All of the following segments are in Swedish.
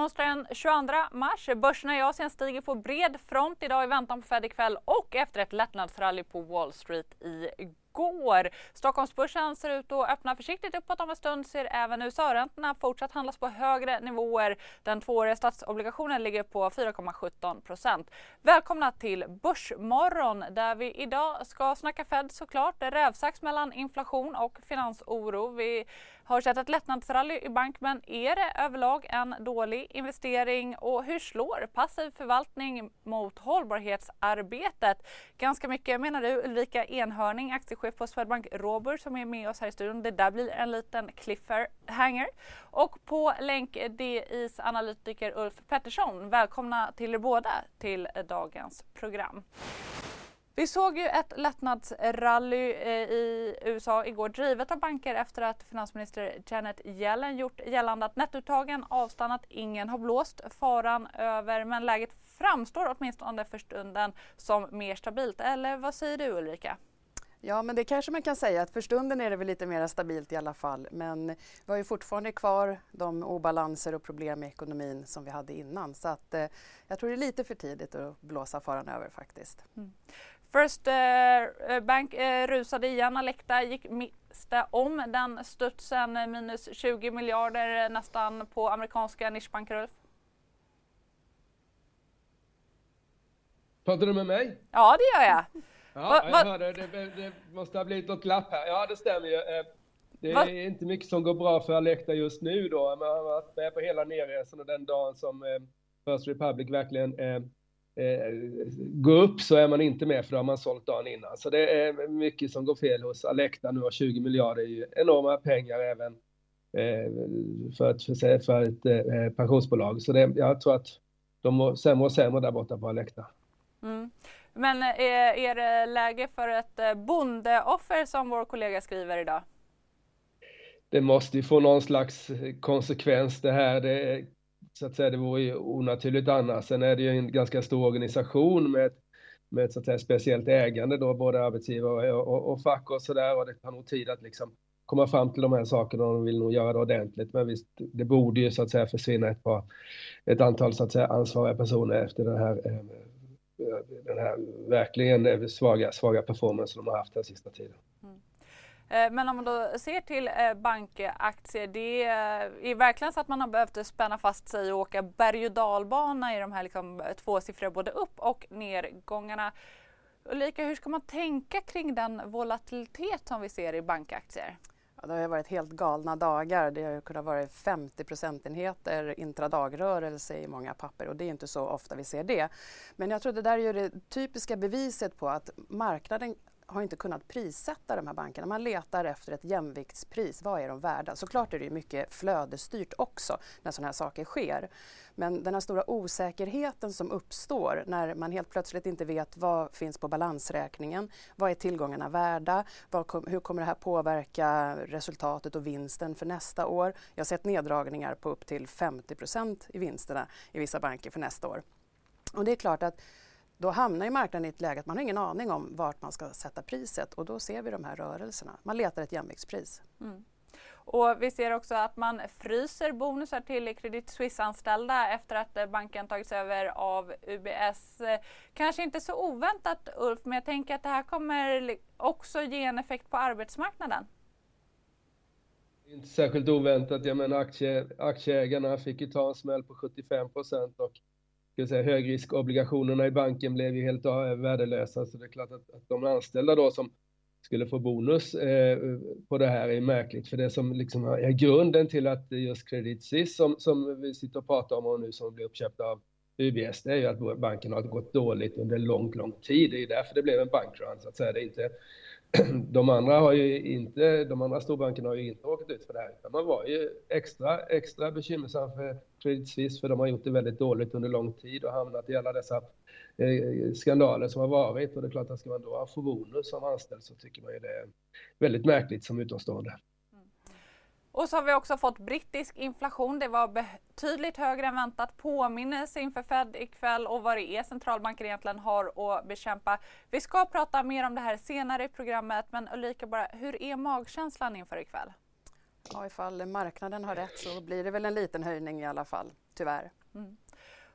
Onsdag den 22 mars. Börserna i Asien stiger på bred front idag i väntan på Fed ikväll och efter ett lättnadsrally på Wall Street igår. Stockholmsbörsen ser ut att öppna försiktigt uppåt om en stund ser även USA-räntorna fortsatt handlas på högre nivåer. Den tvååriga statsobligationen ligger på 4,17 procent. Välkomna till Börsmorgon där vi idag ska snacka Fed såklart. Rävsax mellan inflation och finansoro. Vi har sett ett lättnadsrally i bank men är det överlag en dålig investering och hur slår passiv förvaltning mot hållbarhetsarbetet? Ganska mycket menar du Ulrika Enhörning, chef på Swedbank Robur som är med oss här i studion. Det där blir en liten cliffhanger. Och på länk DIs analytiker Ulf Pettersson. Välkomna till er båda till dagens program. Vi såg ju ett lättnadsrally eh, i USA igår drivet av banker efter att finansminister Janet Yellen gjort gällande att nettouttagen avstannat. Ingen har blåst faran över men läget framstår åtminstone för stunden som mer stabilt. Eller vad säger du Ulrika? Ja, men det kanske man kan säga att för stunden är det väl lite mer stabilt i alla fall. Men vi har ju fortfarande kvar de obalanser och problem i ekonomin som vi hade innan. Så att, eh, jag tror det är lite för tidigt att blåsa faran över faktiskt. Mm. First eh, Bank eh, rusade igen, Alecta gick miste om den studsen, minus 20 miljarder nästan på amerikanska nischbanker Ulf. Pratar du med mig? Ja, det gör jag. Ja, jag hörde, det, det måste ha blivit något glapp här. Ja, det stämmer ju. Eh, det är Va? inte mycket som går bra för Alecta just nu då. Man har varit med på hela nerresan och den dagen som eh, First Republic verkligen eh, gå upp så är man inte med för då har man sålt dagen innan. Så det är mycket som går fel hos Alecta nu och 20 miljarder är ju enorma pengar även eh, för ett, för, för ett eh, pensionsbolag. Så det, jag tror att de mår sämre och sämre där borta på Alecta. Mm. Men är, är det läge för ett eh, bondeoffer som vår kollega skriver idag? Det måste ju få någon slags eh, konsekvens det här. Det så att säga, det vore ju onaturligt annars. Sen är det ju en ganska stor organisation med, med ett så att säga, speciellt ägande då, både arbetsgivare och, och, och fack och sådär. Och det tar nog tid att liksom komma fram till de här sakerna och de vill nog göra det ordentligt. Men visst, det borde ju så att säga försvinna ett par, ett antal så att säga ansvariga personer efter den här, eh, Eh, den här verkligen eh, svaga, svaga performance de har haft den sista tiden. Mm. Eh, men om man då ser till bankaktier, det är verkligen så att man har behövt spänna fast sig och åka berg och dalbana i de här liksom tvåsiffriga både upp och nedgångarna. Ulrika, hur ska man tänka kring den volatilitet som vi ser i bankaktier? Ja, det har varit helt galna dagar. Det har kunnat vara 50 procentenheter intradagrörelse i många papper och det är inte så ofta vi ser det. Men jag tror det där är det typiska beviset på att marknaden har inte kunnat prissätta de här bankerna. Man letar efter ett jämviktspris. Vad är de värda? Såklart är det mycket flödesstyrt också när sådana här saker sker. Men den här stora osäkerheten som uppstår när man helt plötsligt inte vet vad finns på balansräkningen. Vad är tillgångarna värda? Vad, hur kommer det här påverka resultatet och vinsten för nästa år? Jag har sett neddragningar på upp till 50% i vinsterna i vissa banker för nästa år. Och det är klart att då hamnar ju marknaden i ett läge att man har ingen aning om vart man ska sätta priset och då ser vi de här rörelserna. Man letar ett jämviktspris. Mm. Och vi ser också att man fryser bonusar till Credit Suisse-anställda efter att banken tagits över av UBS. Kanske inte så oväntat Ulf, men jag tänker att det här kommer också ge en effekt på arbetsmarknaden. Inte särskilt oväntat. Jag menar aktie, aktieägarna fick ju ta en smäll på 75 procent och ska säga, högriskobligationerna i banken blev ju helt eh, värdelösa. Så det är klart att, att de anställda då som skulle få bonus eh, på det här är märkligt. För det som liksom är grunden till att just Credit Suisse som, som vi sitter och pratar om och nu som blir uppköpta av UBS, det är ju att banken har gått dåligt under lång, lång tid. Det är därför det blev en bankrun så att säga. Det är inte de andra har ju inte, de andra storbankerna har ju inte råkat ut för det här, utan man var ju extra, extra bekymmersam för Credit Suisse, för de har gjort det väldigt dåligt under lång tid och hamnat i alla dessa eh, skandaler som har varit. Och det är klart att ska man då ha bonus som anställd så tycker man ju det är väldigt märkligt som utomstående. Och så har vi också fått brittisk inflation. Det var betydligt högre än väntat. Påminnelse inför Fed ikväll och vad det är centralbanker egentligen har att bekämpa. Vi ska prata mer om det här senare i programmet. Men Ulrika, bara, hur är magkänslan inför ikväll? Ja, ifall marknaden har rätt så blir det väl en liten höjning i alla fall, tyvärr. Mm.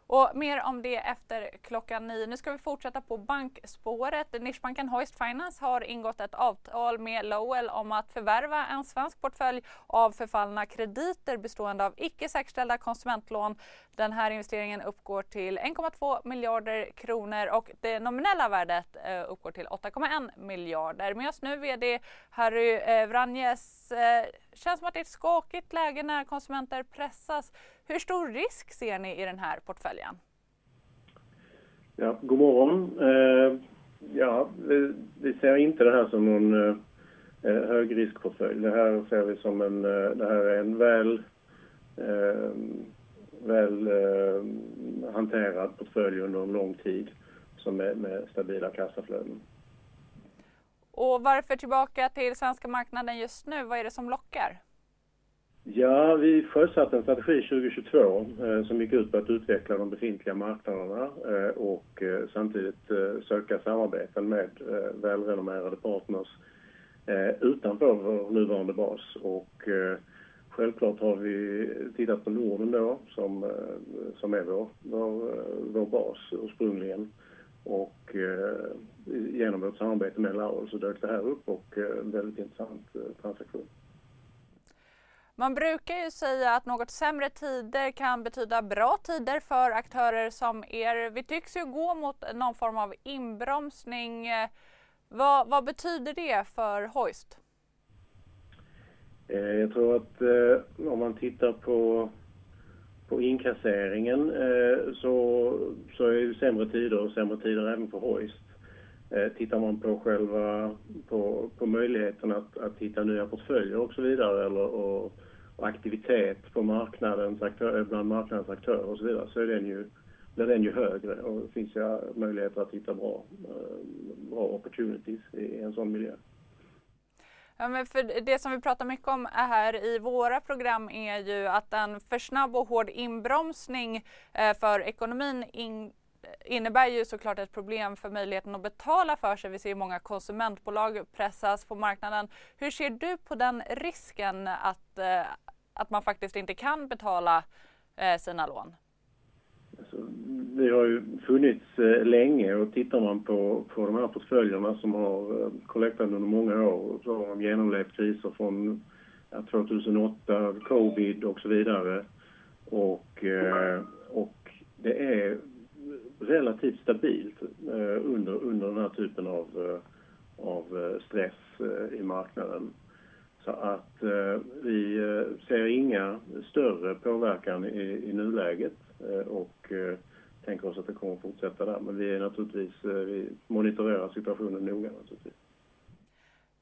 Och mer om det efter klockan nio. Nu ska vi fortsätta på bankspåret. Nischbanken Hoist Finance har ingått ett avtal med Lowell om att förvärva en svensk portfölj av förfallna krediter bestående av icke säkerställda konsumentlån. Den här investeringen uppgår till 1,2 miljarder kronor och det nominella värdet eh, uppgår till 8,1 miljarder. Med oss nu VD Harry eh, Vranjes. Eh, Känns som att det är ett skakigt läge när konsumenter pressas. Hur stor risk ser ni i den här portföljen? Ja, god morgon. Eh, ja, vi, vi, ser inte det här som någon eh, högriskportfölj. Det här ser vi som en, eh, det här är en väl, eh, väl eh, hanterad portfölj under en lång tid som är med stabila kassaflöden. Och varför tillbaka till svenska marknaden just nu? Vad är det som lockar? Ja, vi sjösatte en strategi 2022 eh, som gick ut på att utveckla de befintliga marknaderna eh, och eh, samtidigt eh, söka samarbeten med eh, välrenommerade partners eh, utanför vår nuvarande bas. Och eh, självklart har vi tittat på Norden då som, eh, som är vår, vår, eh, vår bas ursprungligen. Och genom vårt samarbete med Laurel så dök det här upp och en väldigt intressant transaktion. Man brukar ju säga att något sämre tider kan betyda bra tider för aktörer som er. Vi tycks ju gå mot någon form av inbromsning. Vad, vad betyder det för Hoist? Eh, jag tror att eh, om man tittar på, på inkasseringen eh, så, så är det sämre tider och sämre tider även för Hoist. Eh, tittar man på själva på, på möjligheten att, att hitta nya portföljer och så vidare eller, och, och aktivitet på marknadens aktör, bland marknadens aktörer och så vidare så är den ju, blir den ju högre och det finns ju möjligheter att hitta bra, eh, bra opportunities i en sån miljö. Ja, men för det som vi pratar mycket om här i våra program är ju att en för snabb och hård inbromsning eh, för ekonomin in, innebär ju såklart ett problem för möjligheten att betala för sig. Vi ser många konsumentbolag pressas på marknaden. Hur ser du på den risken att, eh, att man faktiskt inte kan betala eh, sina lån? Alltså, vi har ju funnits eh, länge och tittar man på, på de här portföljerna som har eh, kollektat under många år så har de genomlevt kriser från 2008, covid och så vidare. Och, eh, och det är relativt stabilt under, under den här typen av, av stress i marknaden. Så att vi ser inga större påverkan i, i nuläget och tänker oss att det kommer att fortsätta där. Men vi är naturligtvis, vi monitorerar situationen noga naturligtvis.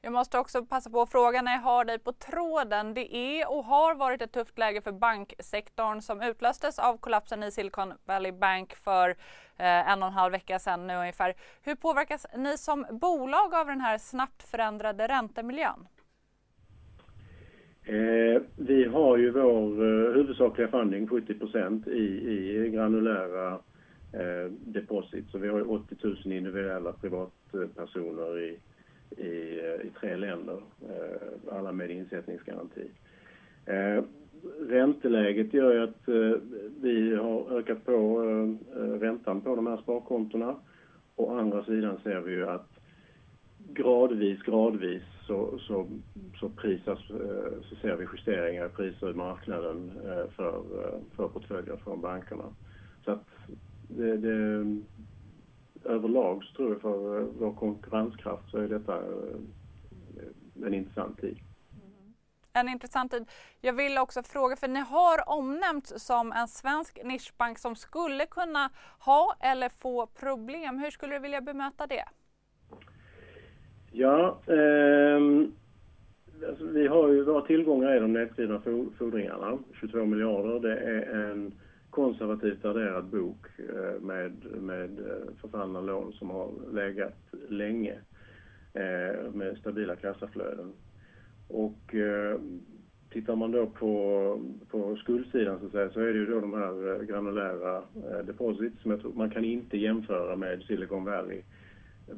Jag måste också passa på att fråga när jag har dig på tråden. Det är och har varit ett tufft läge för banksektorn som utlöstes av kollapsen i Silicon Valley Bank för eh, en och en halv vecka sedan nu ungefär. Hur påverkas ni som bolag av den här snabbt förändrade räntemiljön? Eh, vi har ju vår eh, huvudsakliga funding, 70 i, i granulära eh. Så vi har 80 000 individuella privatpersoner i i, eh, i tre länder, eh, alla med insättningsgaranti. Eh, ränteläget gör ju att eh, vi har ökat på eh, eh, räntan på de här sparkontona. Å andra sidan ser vi ju att gradvis, gradvis så, så, så prisas, så ser vi justeringar i priser i marknaden för, för portföljer från bankerna. Så att det, det, överlag så tror jag för eh, vår konkurrenskraft så är detta eh, en intressant tid. Mm. En intressant tid. Jag vill också fråga, för ni har omnämnts som en svensk nischbank som skulle kunna ha eller få problem. Hur skulle du vilja bemöta det? Ja, eh, alltså vi har ju våra tillgångar i de nedskrivna fordringarna, 22 miljarder. Det är en konservativt värderad bok eh, med, med eh, förfallna lån som har legat länge eh, med stabila kassaflöden. Och tittar man då på, på skuldsidan så, säga, så är det ju då de här granulära deposits som jag tror man kan inte jämföra med Silicon Valley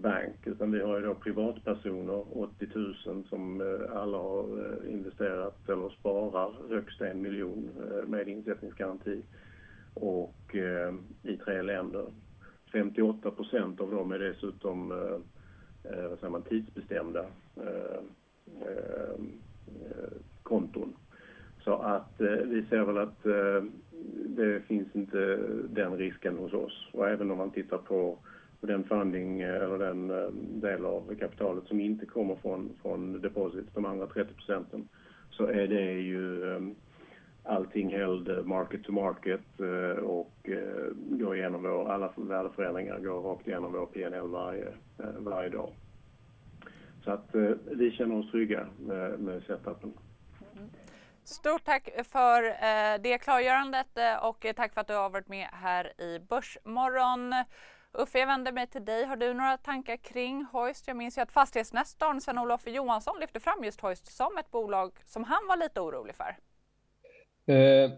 Bank utan vi har ju då privatpersoner, 80 000 som alla har investerat eller sparar högst en miljon med insättningsgaranti och eh, i tre länder. 58 procent av dem är dessutom eh, eh, vad säger man, tidsbestämda eh, eh, konton. Så att eh, vi ser väl att eh, det finns inte den risken hos oss. Och även om man tittar på, på den funding eh, eller den del av kapitalet som inte kommer från, från deposits, de andra 30 procenten, så är det ju allting held eh, market to market eh, och eh, går igenom vår, alla värdeförändringar går rakt igenom vår PNL varje, varje dag. Så att vi känner oss trygga med, med setupen. Stort tack för det klargörandet och tack för att du har varit med här i Börsmorgon. Uffe, jag vänder mig till dig. Har du några tankar kring Hoist? Jag minns ju att fastighetsnästorn Sven-Olof Johansson lyfte fram just Hoist som ett bolag som han var lite orolig för. Eh,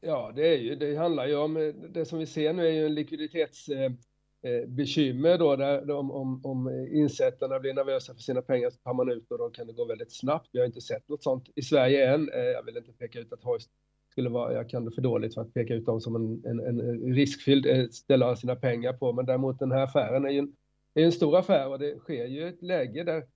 ja, det, är ju, det handlar ju om, eh, det som vi ser nu är ju en likviditetsbekymmer eh, eh då, där om, om, om insättarna blir nervösa för sina pengar så tar man ut och då kan det gå väldigt snabbt. Vi har inte sett något sånt i Sverige än. Eh, jag vill inte peka ut att Hoist skulle vara, jag kan det för dåligt för att peka ut dem som en, en, en riskfylld eh, ställa av sina pengar på, men däremot den här affären är ju en, är en stor affär och det sker ju ett läge där,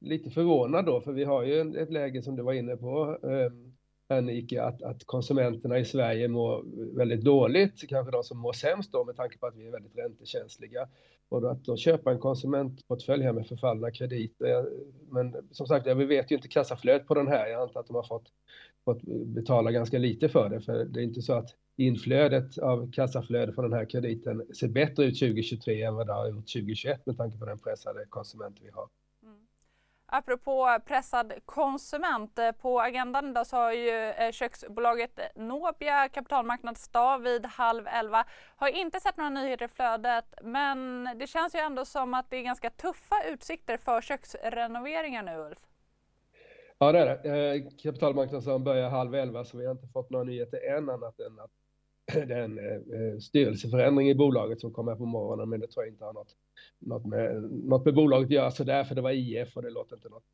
lite förvånad då, för vi har ju ett läge som du var inne på, ehm, Annika, att, att konsumenterna i Sverige mår väldigt dåligt, kanske de som mår sämst då med tanke på att vi är väldigt räntekänsliga. Och att då köpa en konsumentportfölj här med förfallna krediter. Men som sagt, vi vet ju inte kassaflödet på den här. Jag antar att de har fått, fått betala ganska lite för det, för det är inte så att inflödet av kassaflöde från den här krediten ser bättre ut 2023 än vad det har gjort 2021 med tanke på den pressade konsument vi har. Apropå pressad konsument, eh, på agendan idag så har ju eh, köksbolaget Nobia kapitalmarknadsdag vid halv elva. Har inte sett några nyheter i flödet men det känns ju ändå som att det är ganska tuffa utsikter för köksrenoveringar nu Ulf. Ja det är det. Eh, kapitalmarknadsdagen börjar halv elva så vi har inte fått några nyheter än annat än att det är en eh, eh, styrelseförändring i bolaget som kommer på morgonen men det tror jag inte har något något med, något med bolaget att göra sådär, för det var IF och det låter inte något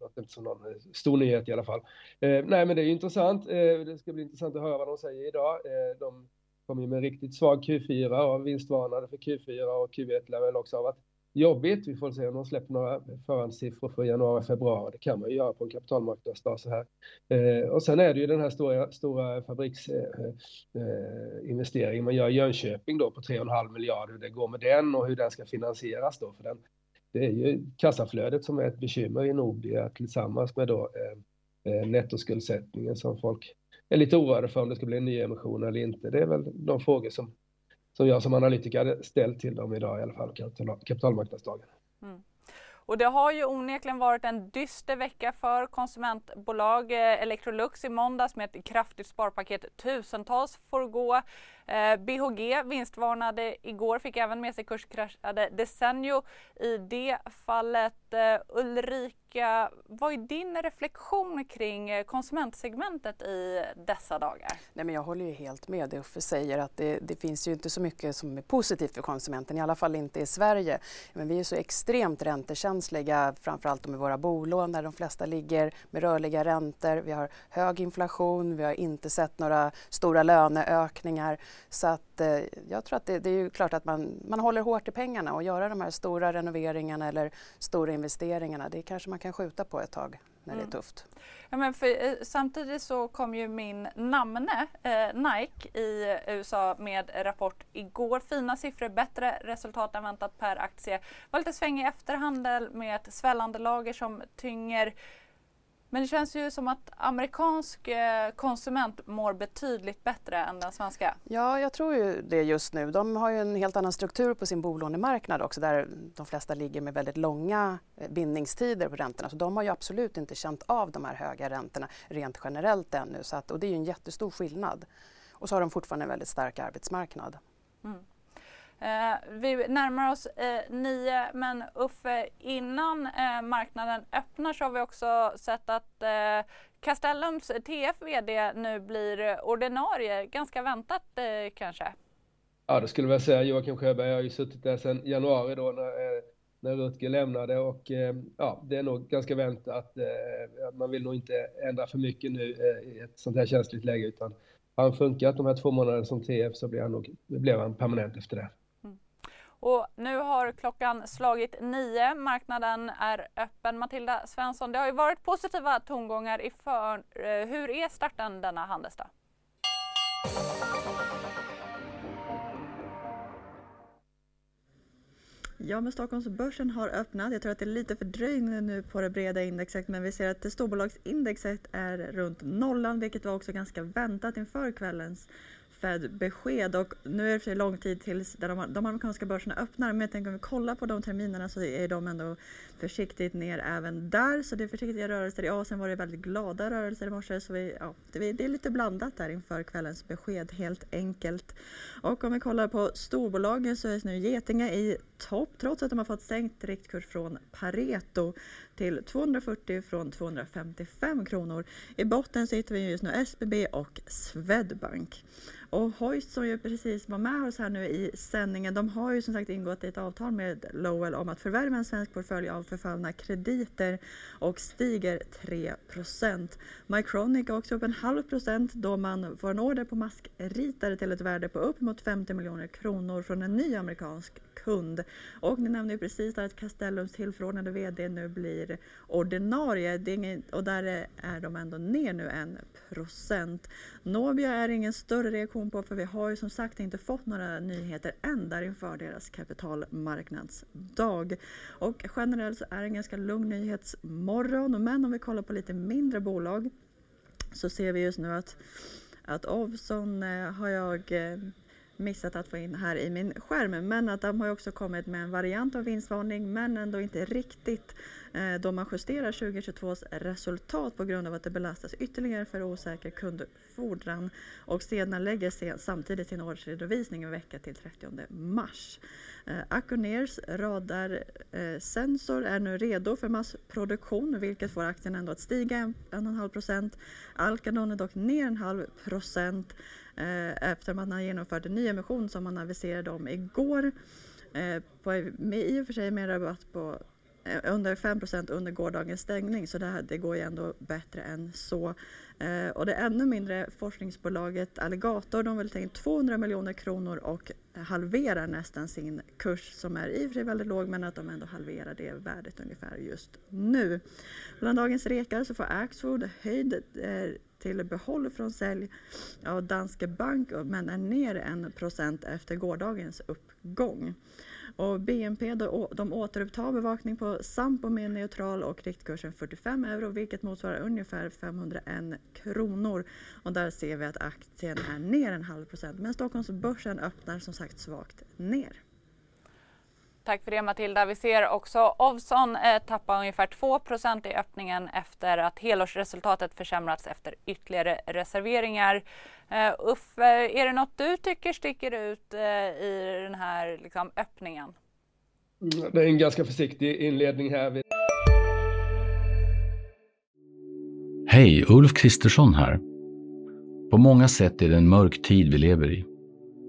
låter inte som någon eh, stor nyhet i alla fall. Eh, nej, men det är intressant. Eh, det ska bli intressant att höra vad de säger idag. Eh, de kom ju med riktigt svag Q4 och vinstvarnade för Q4 och Q1 lär väl också ha varit jobbigt. Vi får se om de släpper några förhandssiffror för januari, februari. Det kan man ju göra på en kapitalmarknadsdag så här. Eh, och sen är det ju den här stora, stora fabriksinvesteringen eh, eh man gör i Jönköping då på 3,5 miljarder. Hur det går med den och hur den ska finansieras då. För den, det är ju kassaflödet som är ett bekymmer i Nobia tillsammans med då eh, eh, nettoskuldsättningen som folk är lite oroade för om det ska bli en ny emission eller inte. Det är väl de frågor som som jag som analytiker ställt till dem idag i alla fall, kapitalmarknadsdagen. Mm. Och det har ju onekligen varit en dyster vecka för konsumentbolag. Eh, Electrolux i måndags med ett kraftigt sparpaket. Tusentals får gå. Eh, BHG vinstvarnade igår, fick även med sig kurskraschade Desenio i det fallet. Eh, Ulrika, vad är din reflektion kring eh, konsumentsegmentet i dessa dagar? Nej, men jag håller ju helt med det Uffe säger att det, det, finns ju inte så mycket som är positivt för konsumenten, i alla fall inte i Sverige. Men vi är så extremt räntekänsliga, framförallt med våra bolån där de flesta ligger med rörliga räntor. Vi har hög inflation, vi har inte sett några stora löneökningar. Så att, eh, jag tror att det, det, är ju klart att man, man håller hårt i pengarna och göra de här stora renoveringarna eller stora investeringarna, det kanske man kan skjuta på ett tag när mm. det är mm. tufft. Ja, men för, eh, samtidigt så kom ju min namne eh, Nike i USA med rapport igår. Fina siffror, bättre resultat än väntat per aktie. Var lite svängig efterhandel med ett svällande lager som tynger Men det känns ju som att amerikansk eh, konsument mår betydligt bättre än den svenska. Ja, jag tror ju det just nu. De har ju en helt annan struktur på sin bolånemarknad också där de flesta ligger med väldigt långa eh, bindningstider på räntorna. Så de har ju absolut inte känt av de här höga räntorna rent generellt ännu. Så att, och det är ju en jättestor skillnad. Och så har de fortfarande en väldigt stark arbetsmarknad. Mm. Eh, vi närmar oss eh, nio men Uffe innan eh, marknaden öppnar så har vi också sett att eh, Castellums TF VD nu blir ordinarie, ganska väntat eh, kanske? Ja det skulle jag säga Joakim Sjöberg har ju suttit där sedan januari då när, eh, när Rutger lämnade och eh, ja det är nog ganska väntat. Eh, man vill nog inte ändra för mycket nu eh, i ett sånt här känsligt läge utan har han funkat de här två månaderna som TF så blir han nog, blev han permanent efter det. Och nu har klockan slagit nio. Marknaden är öppen. Matilda Svensson, det har ju varit positiva tongångar i för. Eh, hur är starten denna handelsdag? Ja, men Stockholmsbörsen har öppnat. Jag tror att det är lite fördröjning nu på det breda indexet, men vi ser att storbolagsindexet är runt nollan, vilket var också ganska väntat inför kvällens Fed-besked och nu är det för lång tid tills de, de amerikanska börserna öppnar men jag tänker om vi kollar på de terminerna så är de ändå försiktigt ner även där så det är försiktiga rörelser. I Asien var det väldigt glada rörelser i morse så vi, ja, det, det är lite blandat där inför kvällens besked helt enkelt. Och om vi kollar på storbolagen så är nu Getinge i topp trots att de har fått sänkt riktkurs från Pareto till 240 från 255 kronor. I botten så hittar vi just nu SBB och Swedbank. Och Hoist som ju precis var med oss här nu i sändningen, de har ju som sagt ingått ett avtal med Lowell om att förvärva en svensk portfölj av förfallna krediter och stiger 3 Mycronic har också upp en halv procent då man får en order på maskritare till ett värde på upp mot 50 miljoner kronor från en ny amerikansk kund. Och ni nämnde ju precis att Castellums tillförordnade VD nu blir ordinarie och där är de ändå ner nu en procent. Nobia är ingen större reaktion på för vi har ju som sagt inte fått några nyheter än där inför deras kapitalmarknadsdag. Och generellt så är det en ganska lugn nyhetsmorgon men om vi kollar på lite mindre bolag så ser vi just nu att, att Ovzon eh, har jag eh, missat att få in här i min skärm. Men att de har också kommit med en variant av vinstvarning men ändå inte riktigt Eh, då man justerar 2022s resultat på grund av att det belastas ytterligare för osäker kundfordran och sedan lägger samtidigt sin årsredovisning en vecka till 30 mars. Eh, radarsensor eh, är nu redo för massproduktion vilket får aktien ändå att stiga 1,5 procent. Alcadon är dock ner en halv procent eh, efter att man har genomfört en ny emission som man aviserade om igår. På, med, I och för sig med en rabatt på Eh, under 5% under gårdagens stängning så det, här, det går ju ändå bättre än så. Eh, och det ännu mindre forskningsbolaget Alligator de vill ta in 200 miljoner kronor och halverar nästan sin kurs som är i och för sig väldigt låg men att de ändå halverar det värdet ungefär just nu. Bland dagens rekar så får Axfood höjd eh, till behåll från sälj av Danske Bank men är ner en procent efter gårdagens uppgång. Och BNP då, de återupptar bevakning på Sampo med neutral och riktkursen 45 euro vilket motsvarar ungefär 501 kronor. Och där ser vi att aktien är ner en halv procent men Stockholmsbörsen öppnar som sagt svagt ner. Tack för det Matilda. Vi ser också Ovzon eh, tappa ungefär 2% i öppningen efter att helårsresultatet försämrats efter ytterligare reserveringar. Uh, Uffe, är det något du tycker sticker ut uh, i den här liksom, öppningen? Det är en ganska försiktig inledning här. Hej, Ulf Kristersson här. På många sätt är det en mörk tid vi lever i.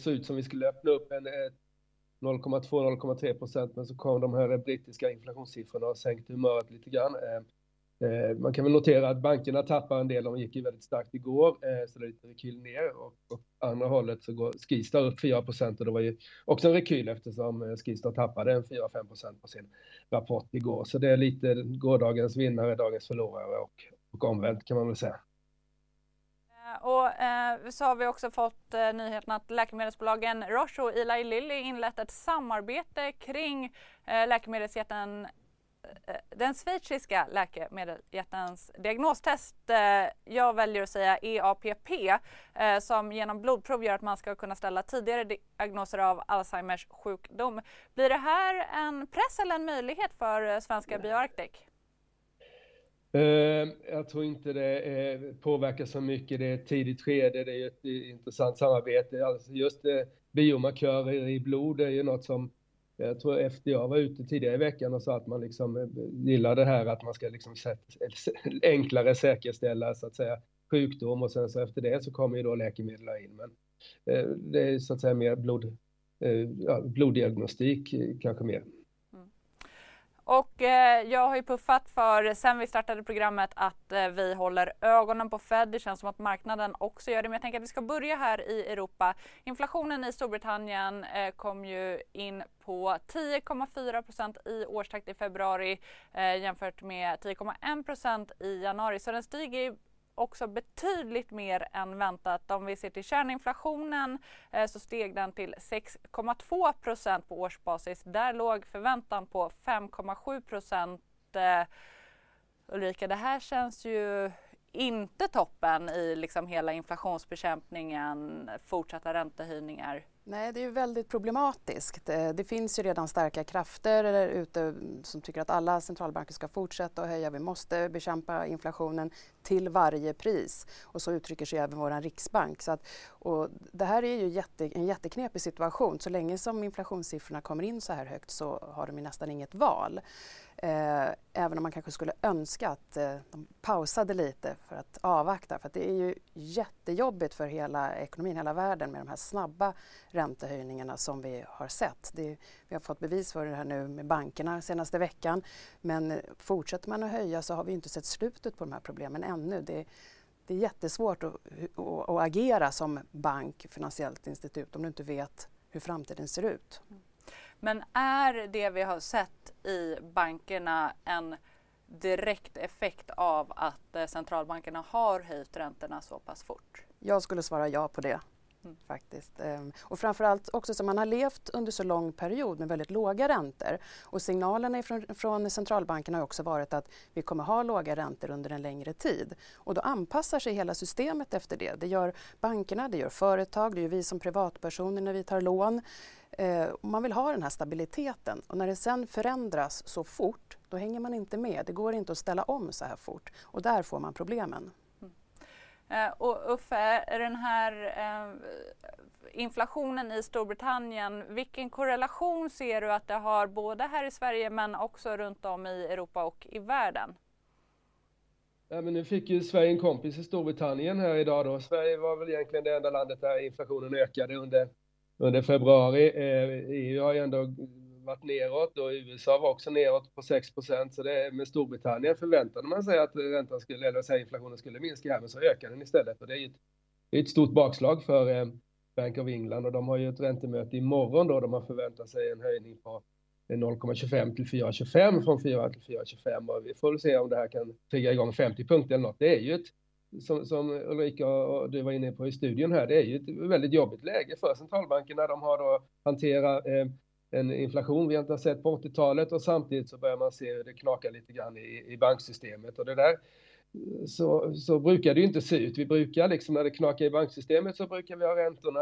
såg ut som vi skulle öppna upp en, eh, 0,2-0,3 procent, men så kom de här brittiska inflationssiffrorna och sänkte humöret lite grann. Eh, eh, man kan väl notera att bankerna tappar en del, de gick ju väldigt starkt igår, så det är lite rekyl ner och på andra hållet så går Skistar upp 4 procent och det var ju också en rekyl eftersom Skistar tappade en 4-5 procent på sin rapport igår. Så det är lite gårdagens vinnare, dagens förlorare och, och omvänt kan man väl säga. Och eh, så har vi också fått eh, nyheten att läkemedelsbolagen Roche och Eli Lilly inlett ett samarbete kring eh, läkemedelsjätten Eh, den schweiziska läkemedelsjättens diagnostest, eh, jag väljer att säga EAPP, eh, som genom blodprov gör att man ska kunna ställa tidigare diagnoser av Alzheimers sjukdom. Blir det här en press eller en möjlighet för svenska BioArctic? Ehm, jag tror inte det eh, påverkar så mycket. Det är ett tidigt skede, det är ett eh, intressant samarbete. Alltså just eh, biomarkörer i blod är ju något som jag tror FDA var ute tidigare i veckan och sa att man liksom gillar det här att man ska liksom enklare säkerställa så att säga sjukdom och sen så efter det så kommer ju då läkemedel in. Men det är så att säga mer blod, ja, bloddiagnostik kanske mer. Och eh, jag har ju puffat för sen vi startade programmet att eh, vi håller ögonen på Fed. Det känns som att marknaden också gör det. Men jag tänker att vi ska börja här i Europa. Inflationen i Storbritannien eh, kom ju in på 10,4 procent i årstakt i februari eh, jämfört med 10,1 procent i januari. Så den stiger också betydligt mer än väntat. Om vi ser till kärninflationen eh, så steg den till 6,2 procent på årsbasis. Där låg förväntan på 5,7 procent. Eh, Ulrika, det här känns ju inte toppen i liksom hela inflationsbekämpningen, fortsatta räntehöjningar. Nej, det är ju väldigt problematiskt. Eh, det, finns ju redan starka krafter ute som tycker att alla centralbanker ska fortsätta att höja. Vi måste bekämpa inflationen till varje pris. Och så uttrycker sig även vår riksbank. Så att, och det här är ju jätte, en jätteknepig situation. Så länge som inflationssiffrorna kommer in så här högt så har de nästan inget val. Eh, även om man kanske skulle önska att eh, de pausade lite för att avvakta. För att det är ju jättejobbigt för hela ekonomin, hela världen med de här snabba räntehöjningarna som vi har sett. Det, vi har fått bevis för det här nu med bankerna senaste veckan. Men fortsätter man att höja så har vi inte sett slutet på de här problemen ännu. Det, det är jättesvårt att, att, att agera som bank, finansiellt institut om du inte vet hur framtiden ser ut. Mm. Men är det vi har sett i bankerna en direkt effekt av att eh, centralbankerna har höjt räntorna så pass fort? Jag skulle svara ja på det. Mm. Faktiskt. Ehm, och framförallt också som man har levt under så lång period med väldigt låga räntor. Och signalerna från, från centralbankerna har också varit att vi kommer ha låga räntor under en längre tid. Och då anpassar sig hela systemet efter det. Det gör bankerna, det gör företag, det gör vi som privatpersoner när vi tar lån. Eh, man vill ha den här stabiliteten och när det sen förändras så fort då hänger man inte med. Det går inte att ställa om så här fort och där får man problemen. Mm. Eh, och Uffe, den här eh, inflationen i Storbritannien, vilken korrelation ser du att det har både här i Sverige men också runt om i Europa och i världen? Ja, men nu fick ju Sverige en kompis i Storbritannien här idag då. Sverige var väl egentligen det enda landet där inflationen ökade under under februari. Eh, EU har ju ändå varit neråt och USA var också neråt på 6 så det med Storbritannien förväntade man sig att räntan skulle, eller säga inflationen skulle minska här, men så ökade den istället och det är ett, det är ett stort bakslag för eh, Bank of England och de har ju ett räntemöte imorgon då, de har förväntat sig en höjning på eh, 0,25 till 4,25 från 4 till 4,25 och vi får se om det här kan trigga igång 50 punkter eller något. Det är ju ett som, som Ulrika och du var inne på i studion här, det är ju ett väldigt jobbigt läge för centralbankerna. De har då hanterat eh, en inflation vi inte har sett på 80-talet och samtidigt så börjar man se hur det knakar lite grann i, i banksystemet och det där så, så brukar det ju inte se ut. Vi brukar liksom när det knakar i banksystemet så brukar vi ha räntorna,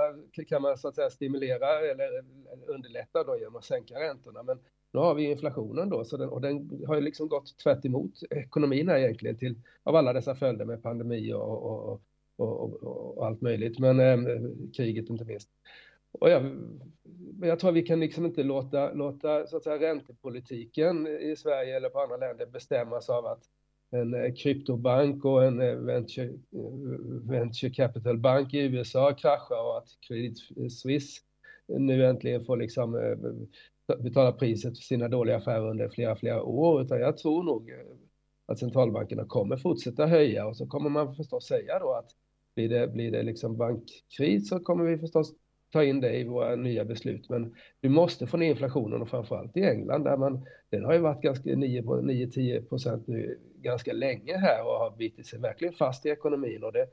kan man så att säga stimulera eller underlätta då genom att sänka räntorna. Men nu har vi inflationen då, så den, och den har ju liksom gått tvärt emot ekonomin här egentligen till, av alla dessa följder med pandemi och, och, och, och allt möjligt, men eh, kriget inte minst. Och jag, jag tror vi kan liksom inte låta, låta så att säga, räntepolitiken i Sverige eller på andra länder bestämmas av att en eh, kryptobank och en eh, venture, eh, venture capital bank i USA kraschar och att Credit Suisse nu äntligen får liksom betala priset för sina dåliga affärer under flera, flera år, utan jag tror nog eh, att centralbankerna kommer fortsätta höja och så kommer man förstås säga då att blir det, blir det liksom bankkris så kommer vi förstås ta in det i våra nya beslut. Men du måste få ner inflationen och framförallt i England där man, den har ju varit ganska 9-10 procent nu ganska länge här och har bitit sig verkligen fast i ekonomin och det,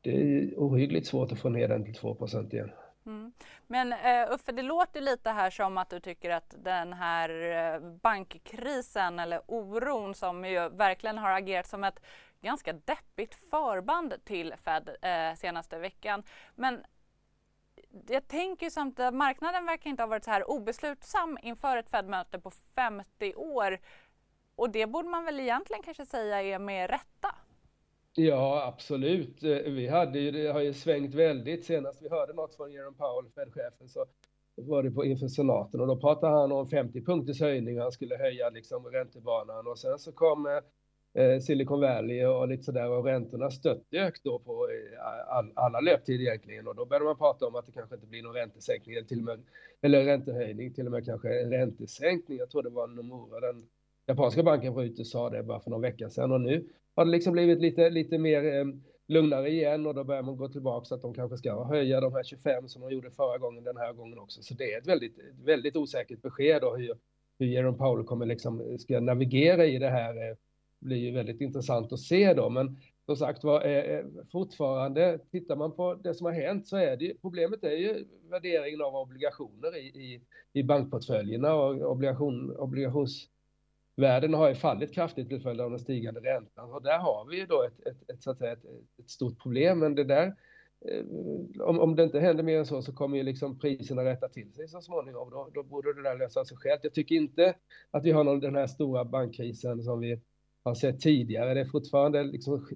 det är ohyggligt svårt att få ner den till 2 procent igen. Mm. Men eh, Uffe, det låter lite här som att du tycker att den här eh, bankkrisen eller oron som ju verkligen har agerat som ett ganska deppigt förband till Fed eh, senaste veckan. Men jag tänker samtidigt att marknaden verkar inte ha varit så här obeslutsam inför ett Fed-möte på 50 år. Och det borde man väl egentligen kanske säga är med rätta? Ja, absolut. Eh, vi hade ju, det har ju svängt väldigt. Senast vi hörde något från Jerome Powell, Fed-chefen, så var det på inför senaten och då pratade han om 50 punkters höjning. Han skulle höja liksom räntebanan och sen så kom Eh, eh Silicon Valley och lite sådär och räntorna störtdök då på eh, all, alla löptider egentligen och då började man prata om att det kanske inte blir någon räntesänkning eller till och med eller räntehöjning, till och med kanske en räntesänkning. Jag tror det var Nomura, den japanska banken var ute och sa det bara för någon vecka sedan och nu har det liksom blivit lite, lite mer eh, lugnare igen och då börjar man gå tillbaka så att de kanske ska höja de här 25 som de gjorde förra gången den här gången också. Så det är ett väldigt, väldigt osäkert besked och hur, hur Jerome Powell kommer liksom ska navigera i det här eh, blir ju väldigt intressant att se då. Men som sagt var, eh, eh, fortfarande, tittar man på det som har hänt så är det problemet är ju värderingen av obligationer i, i, i bankportföljerna och obligation, Världen har ju fallit kraftigt till följd av den stigande räntan. Och där har vi ju då ett, ett, ett, så att säga, ett, ett stort problem. Men det där, eh, om, om det inte händer mer än så, så kommer ju liksom priserna rätta till sig så småningom. Då, då borde det där lösa sig självt. Jag tycker inte att vi har någon, den här stora bankkrisen som vi har sett tidigare. Det är fortfarande liksom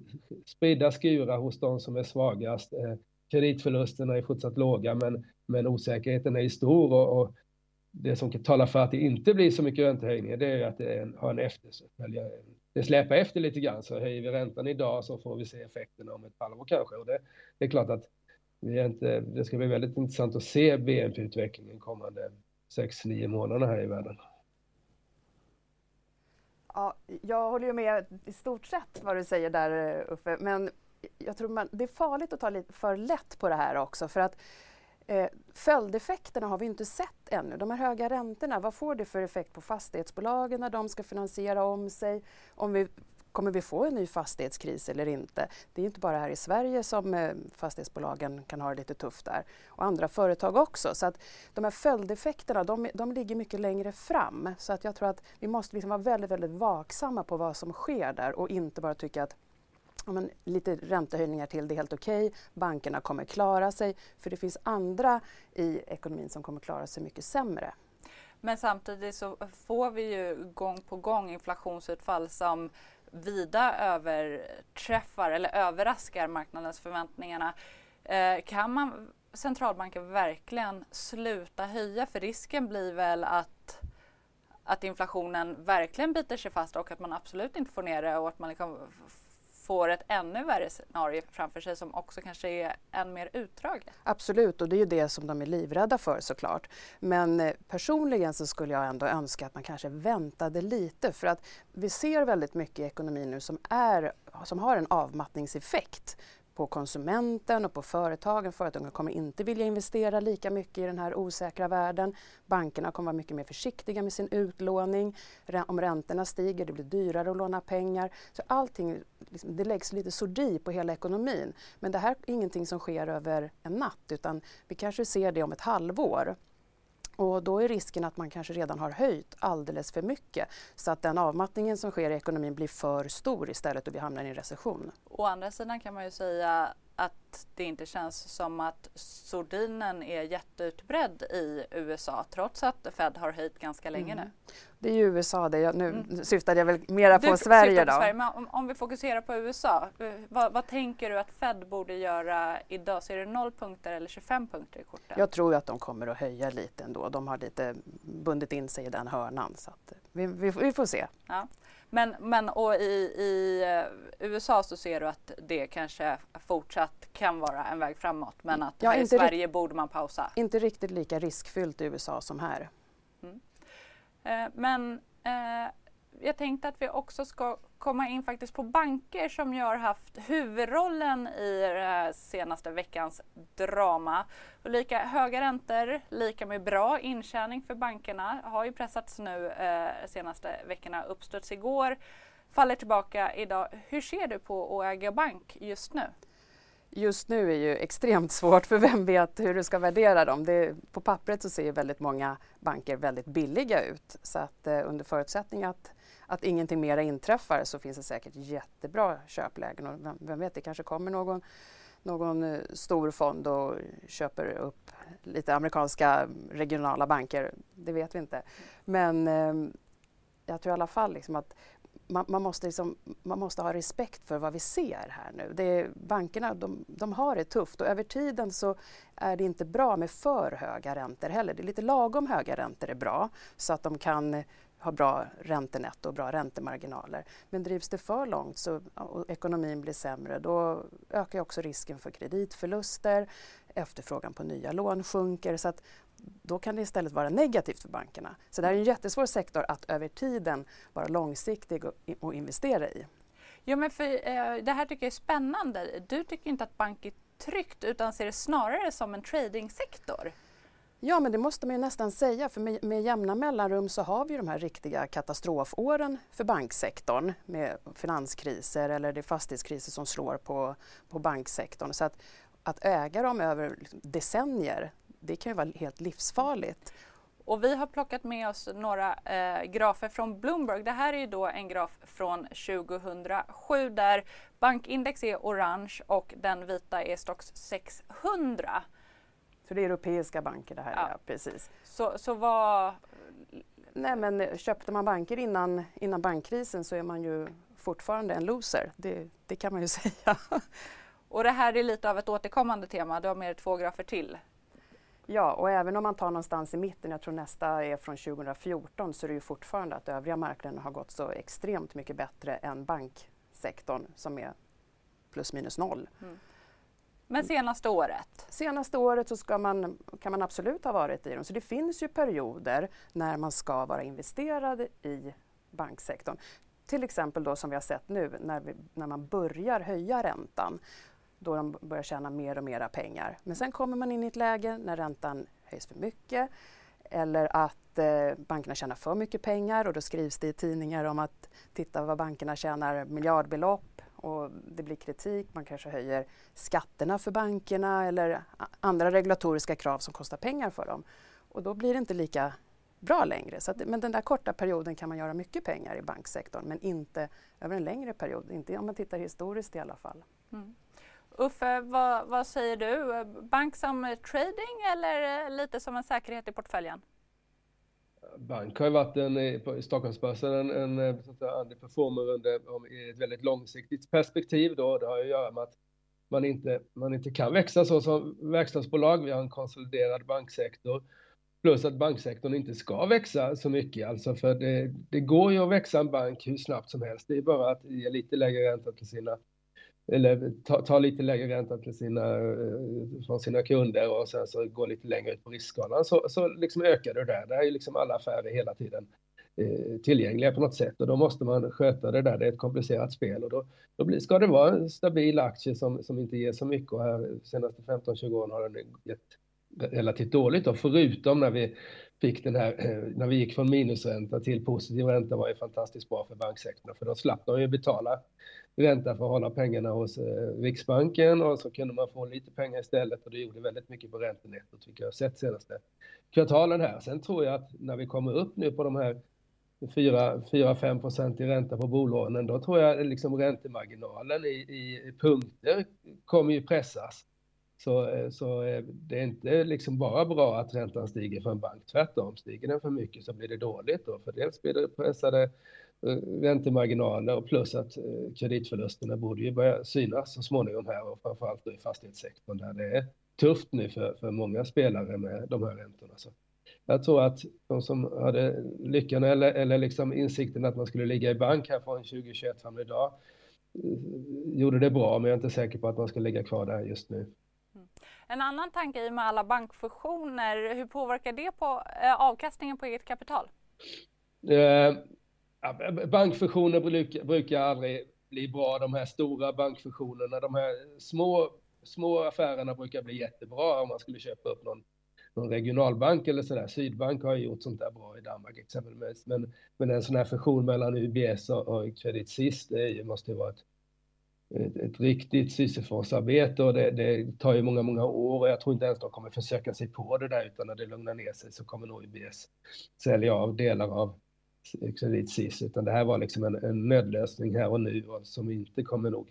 spridda skurar hos de som är svagast. Eh, kreditförlusterna är fortsatt låga, men, men osäkerheten är stor och, och det som talar för att det inte blir så mycket räntehöjningar, det är att det har en efterföljare. Det släpar efter lite grann, så höjer vi räntan idag så får vi se effekterna om ett halvår kanske. Och det, det är klart att vi är inte, det ska bli väldigt intressant att se BNP-utvecklingen kommande 6-9 månader här i världen. Ja, jag håller ju med i stort sett vad du säger där Uffe, men jag tror man, det är farligt att ta lite för lätt på det här också för att eh, följdeffekterna har vi inte sett ännu. De här höga räntorna, vad får det för effekt på fastighetsbolagen när de ska finansiera om sig? Om vi Kommer vi få en ny fastighetskris eller inte? Det är inte bara här i Sverige som eh, fastighetsbolagen kan ha det lite tufft där och andra företag också. Så att de här följdeffekterna de, de ligger mycket längre fram. Så att jag tror att vi måste liksom vara väldigt, väldigt vaksamma på vad som sker där och inte bara tycka att ja, men lite räntehöjningar till, det är helt okej. Okay. Bankerna kommer klara sig. För det finns andra i ekonomin som kommer klara sig mycket sämre. Men samtidigt så får vi ju gång på gång inflationsutfall som vida överträffar eller överraskar marknadens förväntningarna. Eh, kan man centralbanken verkligen sluta höja? För risken blir väl att, att inflationen verkligen biter sig fast och att man absolut inte får ner det och att man liksom får ett ännu värre scenario framför sig som också kanske är än mer utdraget. Absolut, och det är ju det som de är livrädda för såklart. Men eh, personligen så skulle jag ändå önska att man kanske väntade lite för att vi ser väldigt mycket i ekonomin nu som, är, som har en avmattningseffekt på konsumenten och på företagen. Företagen kommer inte vilja investera lika mycket i den här osäkra världen. Bankerna kommer vara mycket mer försiktiga med sin utlåning. Om räntorna stiger, det blir dyrare att låna pengar. Så allting, liksom, det läggs lite sordi på hela ekonomin. Men det här är ingenting som sker över en natt utan vi kanske ser det om ett halvår. Och då är risken att man kanske redan har höjt alldeles för mycket så att den avmattningen som sker i ekonomin blir för stor istället och vi hamnar i en recession. Å andra sidan kan man ju säga att det inte känns som att sordinen är jätteutbredd i USA trots att Fed har höjt ganska länge mm. nu. Det är ju USA det. Jag, nu mm. syftade jag väl mera på du Sverige då. Sverige. Men om, om, vi fokuserar på USA, eh, vad, vad, tänker du att Fed borde göra idag? Ser du 0 punkter eller 25 punkter i korten? Jag tror att de kommer att höja lite ändå. De har lite bundit in sig i den hörnan så att vi, vi, vi får se. Ja. Men, men och i, i eh, USA så ser du att det kanske fortsatt kan vara en väg framåt men att ja, i Sverige borde man pausa? Inte riktigt lika riskfyllt i USA som här. Mm. Eh, men eh, jag tänkte att vi också ska komma in faktiskt på banker som ju har haft huvudrollen i eh, senaste veckans drama. lika höga räntor, lika med bra intjäning för bankerna har ju pressats nu eh, senaste veckorna. Uppstuds igår, faller tillbaka idag. Hur ser du på att äga bank just nu? Just nu är ju extremt svårt för vem vet hur du ska värdera dem. Det, på pappret så ser väldigt många banker väldigt billiga ut så att eh, under förutsättning att att ingenting mera inträffar så finns det säkert jättebra köplägen och vem, vem vet, det kanske kommer någon, någon eh, stor fond och köper upp lite amerikanska regionala banker. Det vet vi inte. Men eh, jag tror i alla fall liksom att man, man, måste liksom, man måste ha respekt för vad vi ser här nu. Det är, bankerna de, de har det tufft och över tiden så är det inte bra med för höga räntor heller. Det är lite lagom höga räntor är bra så att de kan har bra räntenetto och bra räntemarginaler. Men drivs det för långt så, och ekonomin blir sämre då ökar också risken för kreditförluster, efterfrågan på nya lån sjunker så att då kan det istället vara negativt för bankerna. Så det här är en jättesvår sektor att över tiden vara långsiktig och, och investera i. Ja, men för, eh, det här tycker jag är spännande. Du tycker inte att bank är tryggt utan ser det snarare som en tradingsektor. Ja, men det måste man ju nästan säga för med, med jämna mellanrum så har vi de här riktiga katastrofåren för banksektorn med finanskriser eller det är fastighetskriser som slår på, på banksektorn. Så att, att äga dem över decennier, det kan ju vara helt livsfarligt. Och vi har plockat med oss några eh, grafer från Bloomberg. Det här är ju då en graf från 2007 där bankindex är orange och den vita är Stox 600. Så det är europeiska banker det här, ja. ja precis. Så, så vad... Nej men köpte man banker innan, innan bankkrisen så är man ju fortfarande en loser. Det, det kan man ju säga. Och det här är lite av ett återkommande tema, du har med två grafer till. Ja, och även om man tar någonstans i mitten, jag tror nästa är från 2014, så är det ju fortfarande att övriga marknaden har gått så extremt mycket bättre än banksektorn som är plus minus noll. Mm. Men senaste året? Senaste året så ska man, kan man absolut ha varit i dem. Så det finns ju perioder när man ska vara investerad i banksektorn. Till exempel då som vi har sett nu när, vi, när man börjar höja räntan då de börjar tjäna mer och mera pengar. Men sen kommer man in i ett läge när räntan höjs för mycket eller att eh, bankerna tjänar för mycket pengar och då skrivs det i tidningar om att titta vad bankerna tjänar miljardbelopp och det blir kritik. Man kanske höjer skatterna för bankerna eller andra regulatoriska krav som kostar pengar för dem. Och då blir det inte lika bra längre. Så att, men den där korta perioden kan man göra mycket pengar i banksektorn men inte över en längre period, inte om man tittar historiskt i alla fall. Mm. Uffe, vad, vad, säger du? Bank som trading eller eh, lite som en säkerhet i portföljen? Bank har ju varit en, eh, på Stockholmsbörsen en, en eh, underperformer under i ett väldigt långsiktigt perspektiv. Då. Det har ju att göra med att man inte, man inte kan växa så som verkstadsbolag. Vi har en konsoliderad banksektor. Plus att banksektorn inte ska växa så mycket. Alltså för det, det går ju att växa en bank hur snabbt som helst. Det är bara att ge lite lägre ränta till sina eller ta, ta, lite lägre ränta till sina, eh, från sina kunder och sen så gå lite längre ut på riskskalan så, så liksom ökar det där. Det är ju liksom alla affärer hela tiden eh, tillgängliga på något sätt. Och då måste man sköta det där. Det är ett komplicerat spel. Och då, då blir, ska det vara en stabil aktie som, som inte ger så mycket. Och här senaste 15-20 åren har den gett relativt dåligt då, förutom när vi fick den här, eh, när vi gick från minusränta till positiv ränta var ju fantastiskt bra för banksektorn för då slapp de ju betala ränta för att hålla pengarna hos eh, Riksbanken och så kunde man få lite pengar istället och det gjorde väldigt mycket på räntenettot, vilket jag har sett senaste kvartalen här. Sen tror jag att när vi kommer upp nu på de här 4-5 procent i ränta på bolånen, då tror jag liksom räntemarginalen i, i punkter kommer ju pressas. Så, eh, så eh, det är inte liksom bara bra att räntan stiger för en bank. Tvärtom, stiger den för mycket så blir det dåligt. Då, för dels blir det pressade eh, räntemarginaler och plus att kreditförlusterna borde ju börja synas så småningom här och framförallt då i fastighetssektorn där det är tufft nu för, för många spelare med de här räntorna. Så jag tror att de som hade lyckan eller, eller liksom insikten att man skulle ligga i bank här från 2021 fram idag gjorde det bra, men jag är inte säker på att man ska ligga kvar där just nu. En annan tanke i med alla bankfusioner, hur påverkar det på eh, avkastningen på eget kapital? Eh, bankfusioner brukar, brukar aldrig bli bra, de här stora bankfusionerna. De här små, små affärerna brukar bli jättebra om man skulle köpa upp någon, någon regionalbank eller sådär. Sydbank har ju gjort sånt där bra i Danmark exempelvis. Men, men en sån här fusion mellan UBS och, och Credit Suisse, det måste ju vara ett, ett, ett riktigt Sisyfosarbete och det, det, tar ju många, många år och jag tror inte ens de kommer försöka sig på det där utan när det lugnar ner sig så kommer nog UBS sälja av delar av kredit-SIS, utan det här var liksom en, en nödlösning här och nu och som inte kommer nog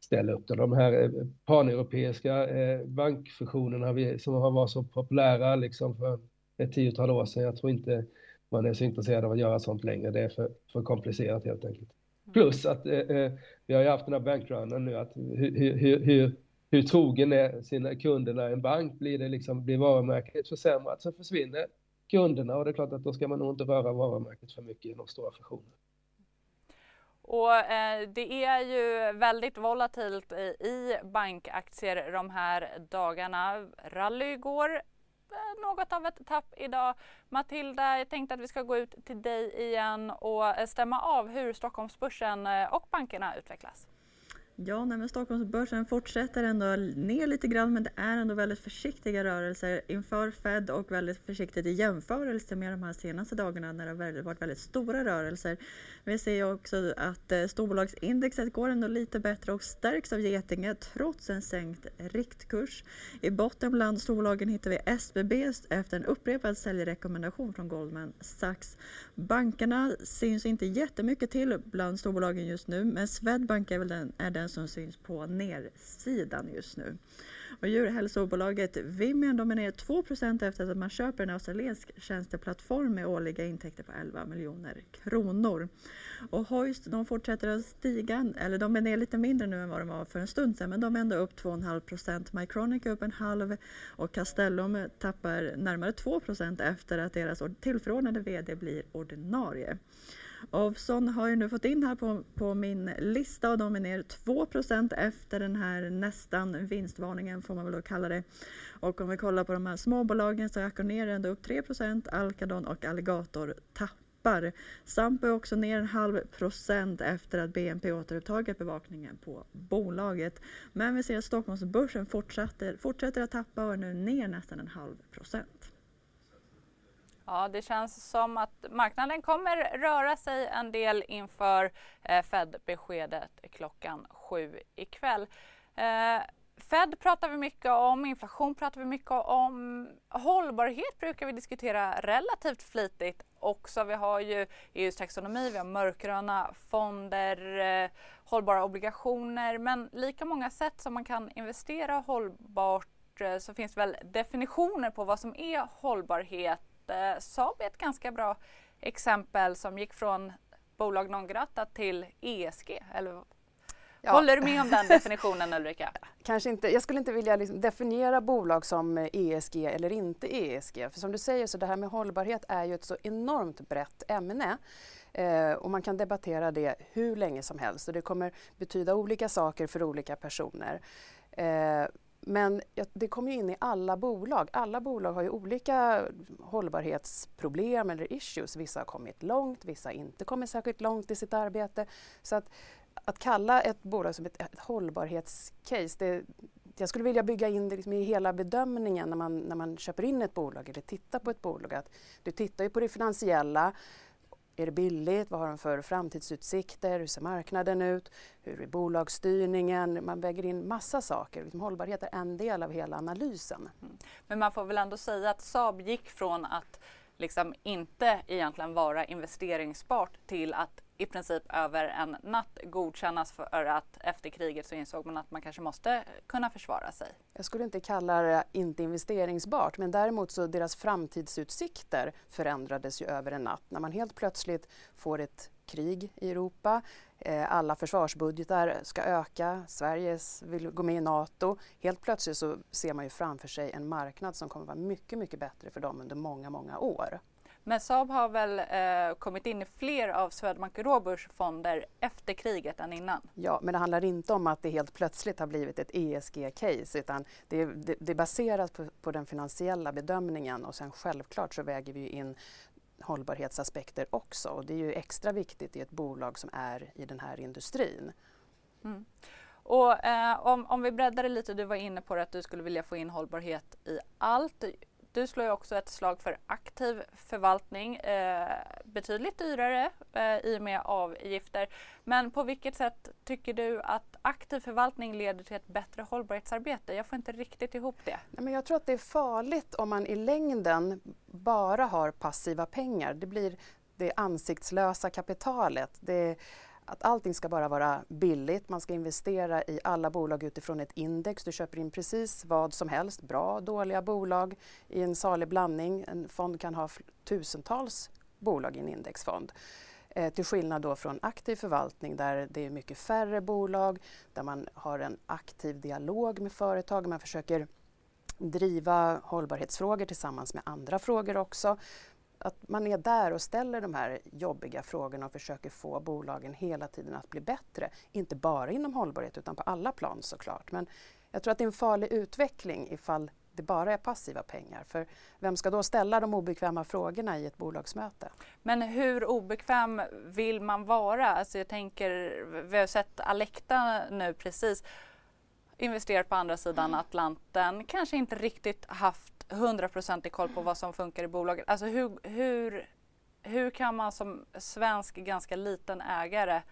ställa upp. De här eh, paneuropeiska eh, bankfusionerna som har varit så populära liksom för ett tiotal år sedan, jag tror inte man är så intresserad av att göra sånt längre. Det är för, för komplicerat helt enkelt. Plus att eh, eh, vi har ju haft den här bankrunnen nu, att hur, hur, hur, hur trogen är sina kunderna en bank? Blir, det liksom, blir varumärket försämrat så försvinner kunderna och det är klart att då ska man nog inte röra varumärket för mycket i de stora fusioner. Och eh, det är ju väldigt volatilt i, i bankaktier de här dagarna. Rally igår, något av ett tapp idag. Matilda, jag tänkte att vi ska gå ut till dig igen och eh, stämma av hur Stockholmsbörsen eh, och bankerna utvecklas. Ja, nej, men Stockholmsbörsen fortsätter ändå ner lite grann men det är ändå väldigt försiktiga rörelser inför Fed och väldigt försiktigt i jämförelse med de här senaste dagarna när det har varit väldigt stora rörelser. Vi ser också att eh, storbolagsindexet går ändå lite bättre och stärks av Getinge trots en sänkt riktkurs. I botten bland storbolagen hittar vi SBB efter en upprepad säljrekommendation från Goldman Sachs. Bankerna syns inte jättemycket till bland storbolagen just nu men Swedbank är väl den, är den som syns på nersidan just nu. Och djurhälsobolaget Vimian dominerar 2% efter att man köper en australiensk tjänsteplattform med årliga intäkter på 11 miljoner kronor. Och Hoist de fortsätter att stiga, eller de är ner lite mindre nu än vad de var för en stund sedan men de är ändå upp 2,5 procent. Mycronic är upp en halv och Castellum tappar närmare 2% efter att deras tillförordnade VD blir ordinarie. Ovzon har jag nu fått in här på, på min lista och de är ner 2% efter den här nästan vinstvarningen får man väl då kalla det. Och om vi kollar på de här småbolagen så är Acconer ändå upp 3% Alcadon och Alligator tappar. Sampo är också ner en halv procent efter att BNP återupptagit bevakningen på bolaget. Men vi ser att Stockholmsbörsen fortsätter, fortsätter att tappa och är nu ner nästan en halv procent. Ja, det känns som att marknaden kommer röra sig en del inför eh, Fed-beskedet klockan sju ikväll. Eh, Fed pratar vi mycket om, inflation pratar vi mycket om. Hållbarhet brukar vi diskutera relativt flitigt också. Vi har ju EUs taxonomi, vi har mörkgröna fonder, eh, hållbara obligationer men lika många sätt som man kan investera hållbart eh, så finns det väl definitioner på vad som är hållbarhet eh, Saab är ett ganska bra exempel som gick från bolag non grata till ESG. Eller Ja. Håller du med om den definitionen Ulrika? Kanske inte. Jag skulle inte vilja liksom definiera bolag som ESG eller inte ESG. För som du säger så det här med hållbarhet är ju ett så enormt brett ämne. Eh, och man kan debattera det hur länge som helst och det kommer betyda olika saker för olika personer. Eh, men det kommer ju in i alla bolag. Alla bolag har ju olika hållbarhetsproblem eller issues. Vissa har kommit långt, vissa har inte kommit särskilt långt i sitt arbete. Så att, att kalla ett bolag som ett, ett hållbarhetscase, det, jag skulle vilja bygga in det liksom i hela bedömningen när man, när man köper in ett bolag eller tittar på ett bolag. Att du tittar ju på det finansiella, är det billigt? Vad har de för framtidsutsikter? Hur ser marknaden ut? Hur är bolagsstyrningen? Man väger in massa saker. Liksom hållbarhet är en del av hela analysen. Mm. Men man får väl ändå säga att Saab gick från att liksom inte egentligen vara investeringsbart till att i princip över en natt godkännas för att efter kriget så insåg man att man kanske måste kunna försvara sig. Jag skulle inte kalla det inte investeringsbart men däremot så deras framtidsutsikter förändrades ju över en natt när man helt plötsligt får ett krig i Europa. Eh, alla försvarsbudgetar ska öka. Sverige vill gå med i Nato. Helt plötsligt så ser man ju framför sig en marknad som kommer vara mycket, mycket bättre för dem under många, många år. Men Saab har väl eh, kommit in i fler av Swedbank Roburs fonder efter kriget än innan? Ja, men det handlar inte om att det helt plötsligt har blivit ett ESG-case utan det, det, det är baserat på, på, den finansiella bedömningen och sen självklart så väger vi in hållbarhetsaspekter också och det är ju extra viktigt i ett bolag som är i den här industrin. Mm. Och eh, om, om vi breddar det lite, du var inne på att du skulle vilja få in hållbarhet i allt. Du slår ju också ett slag för aktiv förvaltning, eh, betydligt dyrare eh, i och med avgifter. Men på vilket sätt tycker du att aktiv förvaltning leder till ett bättre hållbarhetsarbete? Jag får inte riktigt ihop det. Nej, men jag tror att det är farligt om man i längden bara har passiva pengar. Det blir det ansiktslösa kapitalet. Det att allting ska bara vara billigt. Man ska investera i alla bolag utifrån ett index. Du köper in precis vad som helst, bra och dåliga bolag i en salig blandning. En fond kan ha tusentals bolag i en indexfond. Eh, till skillnad då från aktiv förvaltning där det är mycket färre bolag, där man har en aktiv dialog med företag. Man försöker driva hållbarhetsfrågor tillsammans med andra frågor också att man är där och ställer de här jobbiga frågorna och försöker få bolagen hela tiden att bli bättre. Inte bara inom hållbarhet utan på alla plan såklart. Men jag tror att det är en farlig utveckling ifall det bara är passiva pengar. För vem ska då ställa de obekväma frågorna i ett bolagsmöte? Men hur obekväm vill man vara? Alltså jag tänker, vi har sett Alecta nu precis investerat på andra sidan mm. Atlanten, kanske inte riktigt haft hundraprocentig koll på vad som funkar i bolaget. Alltså hur, hur, hur kan man som svensk ganska liten ägare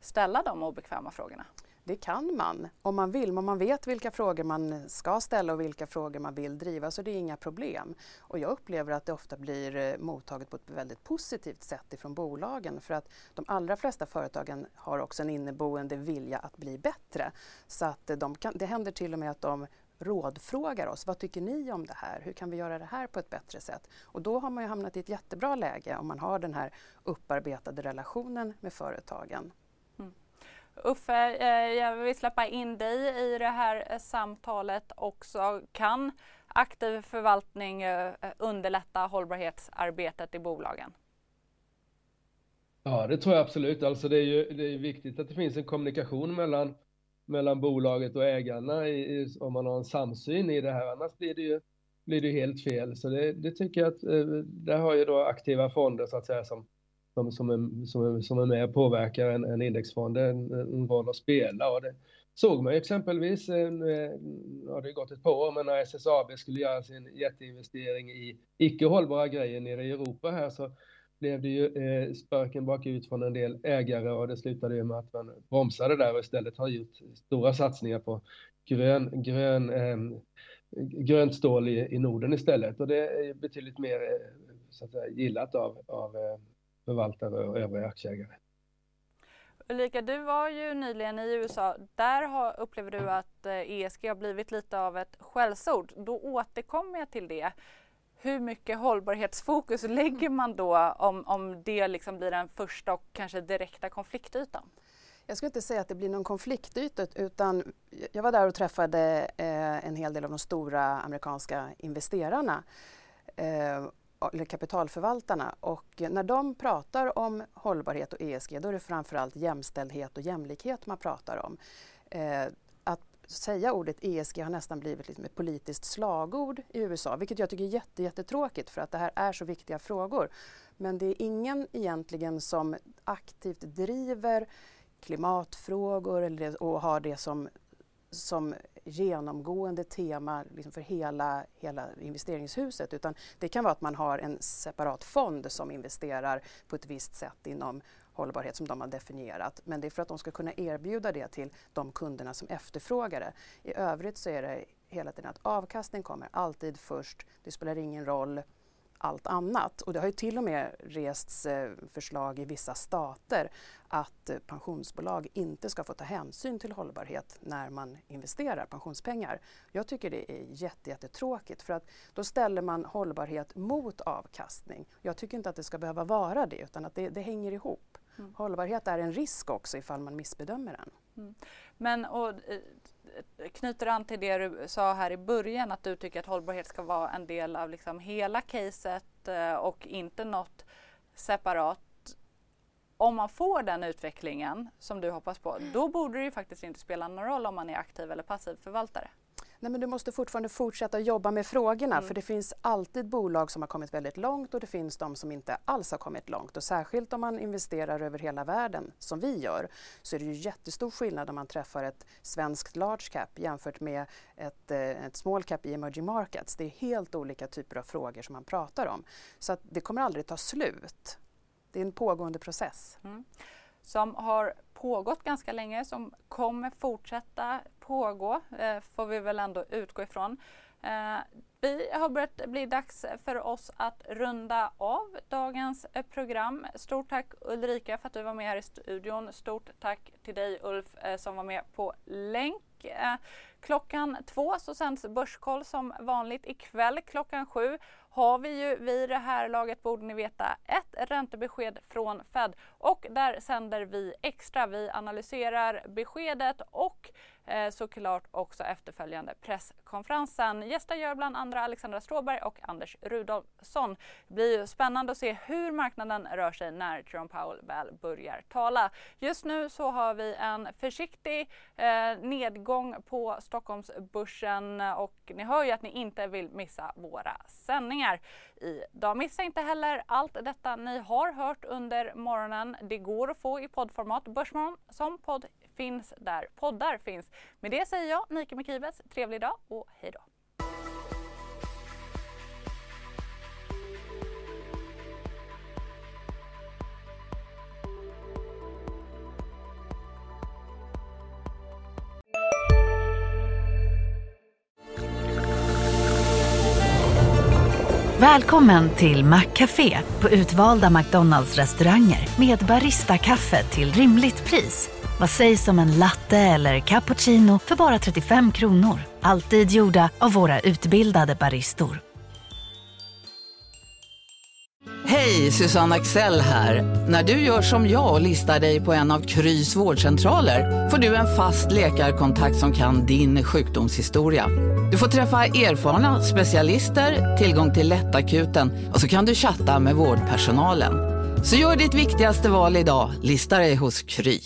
ställa de obekväma frågorna? Det kan man om man vill, men man vet vilka frågor man ska ställa och vilka frågor man vill driva så det är inga problem. Och jag upplever att det ofta blir eh, mottaget på ett väldigt positivt sätt ifrån bolagen för att de allra flesta företagen har också en inneboende vilja att bli bättre. Så att eh, de kan, det händer till och med att de rådfrågar oss. Vad tycker ni om det här? Hur kan vi göra det här på ett bättre sätt? Och då har man ju hamnat i ett jättebra läge om man har den här upparbetade relationen med företagen. Mm. Uffe, eh, jag vill släppa in dig i det här eh, samtalet också. Kan aktiv förvaltning eh, underlätta hållbarhetsarbetet i bolagen? Ja, det tror jag absolut. Alltså det är ju det är viktigt att det finns en kommunikation mellan mellan bolaget och ägarna i, om man har en samsyn i det här. Annars blir det ju blir det helt fel. Så det, det tycker jag att eh, där har ju då aktiva fonder så att säga som, som, som, är, som, är, som är med och påverkar en, en indexfond en, en roll att spela. Och det såg man ju exempelvis, eh, nu har det gått ett par år, men när SSAB skulle göra sin jätteinvestering i icke hållbara grejer nere i Europa här så blev det ju eh, spöken bakut från en del ägare och det slutade ju med att man bromsade där och istället har gjort stora satsningar på grön, grön, eh, grönt stål i, i Norden istället. Och det är betydligt mer eh, så att säga, gillat av, av eh, förvaltare och övriga aktieägare. Ulrika, du var ju nyligen i USA. Där har, upplever du att eh, ESG har blivit lite av ett skällsord. Då återkommer jag till det hur mycket hållbarhetsfokus lägger man då om, om det liksom blir den första och kanske direkta konfliktytan? Jag skulle inte säga att det blir någon konfliktyta utan jag var där och träffade eh, en hel del av de stora amerikanska investerarna eh, eller kapitalförvaltarna och när de pratar om hållbarhet och ESG då är det framförallt jämställdhet och jämlikhet man pratar om. Eh, säga ordet ESG har nästan blivit liksom ett politiskt slagord i USA, vilket jag tycker är jätte, jättetråkigt för att det här är så viktiga frågor. Men det är ingen egentligen som aktivt driver klimatfrågor eller, och har det som, som genomgående tema liksom för hela, hela investeringshuset utan det kan vara att man har en separat fond som investerar på ett visst sätt inom hållbarhet som de har definierat. Men det är för att de ska kunna erbjuda det till de kunderna som efterfrågar det. I övrigt så är det hela tiden att avkastning kommer alltid först. Det spelar ingen roll allt annat. Och det har ju till och med rests eh, förslag i vissa stater att eh, pensionsbolag inte ska få ta hänsyn till hållbarhet när man investerar pensionspengar. Jag tycker det är jättetråkigt för att då ställer man hållbarhet mot avkastning. Jag tycker inte att det ska behöva vara det utan att det, det hänger ihop. Mm. Hållbarhet är en risk också ifall man missbedömer den. Mm. Men och, eh, knyter an till det du sa här i början att du tycker att hållbarhet ska vara en del av liksom hela caset eh, och inte något separat. Om man får den utvecklingen som du hoppas på, då borde det ju faktiskt inte spela någon roll om man är aktiv eller passiv förvaltare. Nej, men du måste fortfarande fortsätta jobba med frågorna mm. för det finns alltid bolag som har kommit väldigt långt och det finns de som inte alls har kommit långt. Och särskilt om man investerar över hela världen som vi gör så är det ju jättestor skillnad om man träffar ett svenskt large cap jämfört med ett, eh, ett small cap i emerging markets. Det är helt olika typer av frågor som man pratar om. Så att det kommer aldrig ta slut. Det är en pågående process. Mm som har pågått ganska länge, som kommer fortsätta pågå, eh, får vi väl ändå utgå ifrån. Eh, vi har börjat bli dags för oss att runda av dagens eh, program. Stort tack Ulrika för att du var med här i studion. Stort tack till dig Ulf eh, som var med på länk. Eh, klockan två så sänds Börskoll som vanligt. Ikväll klockan sju har vi ju vid det här laget, borde ni veta, ett räntebesked från Fed och där sänder vi extra. Vi analyserar beskedet och eh, såklart också efterföljande presskonferensen. Gäster gör bland andra Alexandra Stråberg och Anders Rudolfsson. Det blir spännande att se hur marknaden rör sig när Jerome Powell väl börjar tala. Just nu så har vi en försiktig eh, nedgång på Stockholmsbörsen och ni hör ju att ni inte vill missa våra sändningar idag. Missa inte heller allt detta ni har hört under morgonen. Det går att få i poddformat. Börsmorgon som podd finns där poddar finns. Med det säger jag, Nike Mekibes, trevlig dag och hej då! Välkommen till Maccafé på utvalda McDonalds restauranger med Baristakaffe till rimligt pris. Vad sägs om en latte eller cappuccino för bara 35 kronor? Alltid gjorda av våra utbildade baristor. Hej, Susanne Axel här. När du gör som jag och listar dig på en av Krys vårdcentraler får du en fast läkarkontakt som kan din sjukdomshistoria. Du får träffa erfarna specialister, tillgång till lättakuten och så kan du chatta med vårdpersonalen. Så gör ditt viktigaste val idag, lista dig hos Kry.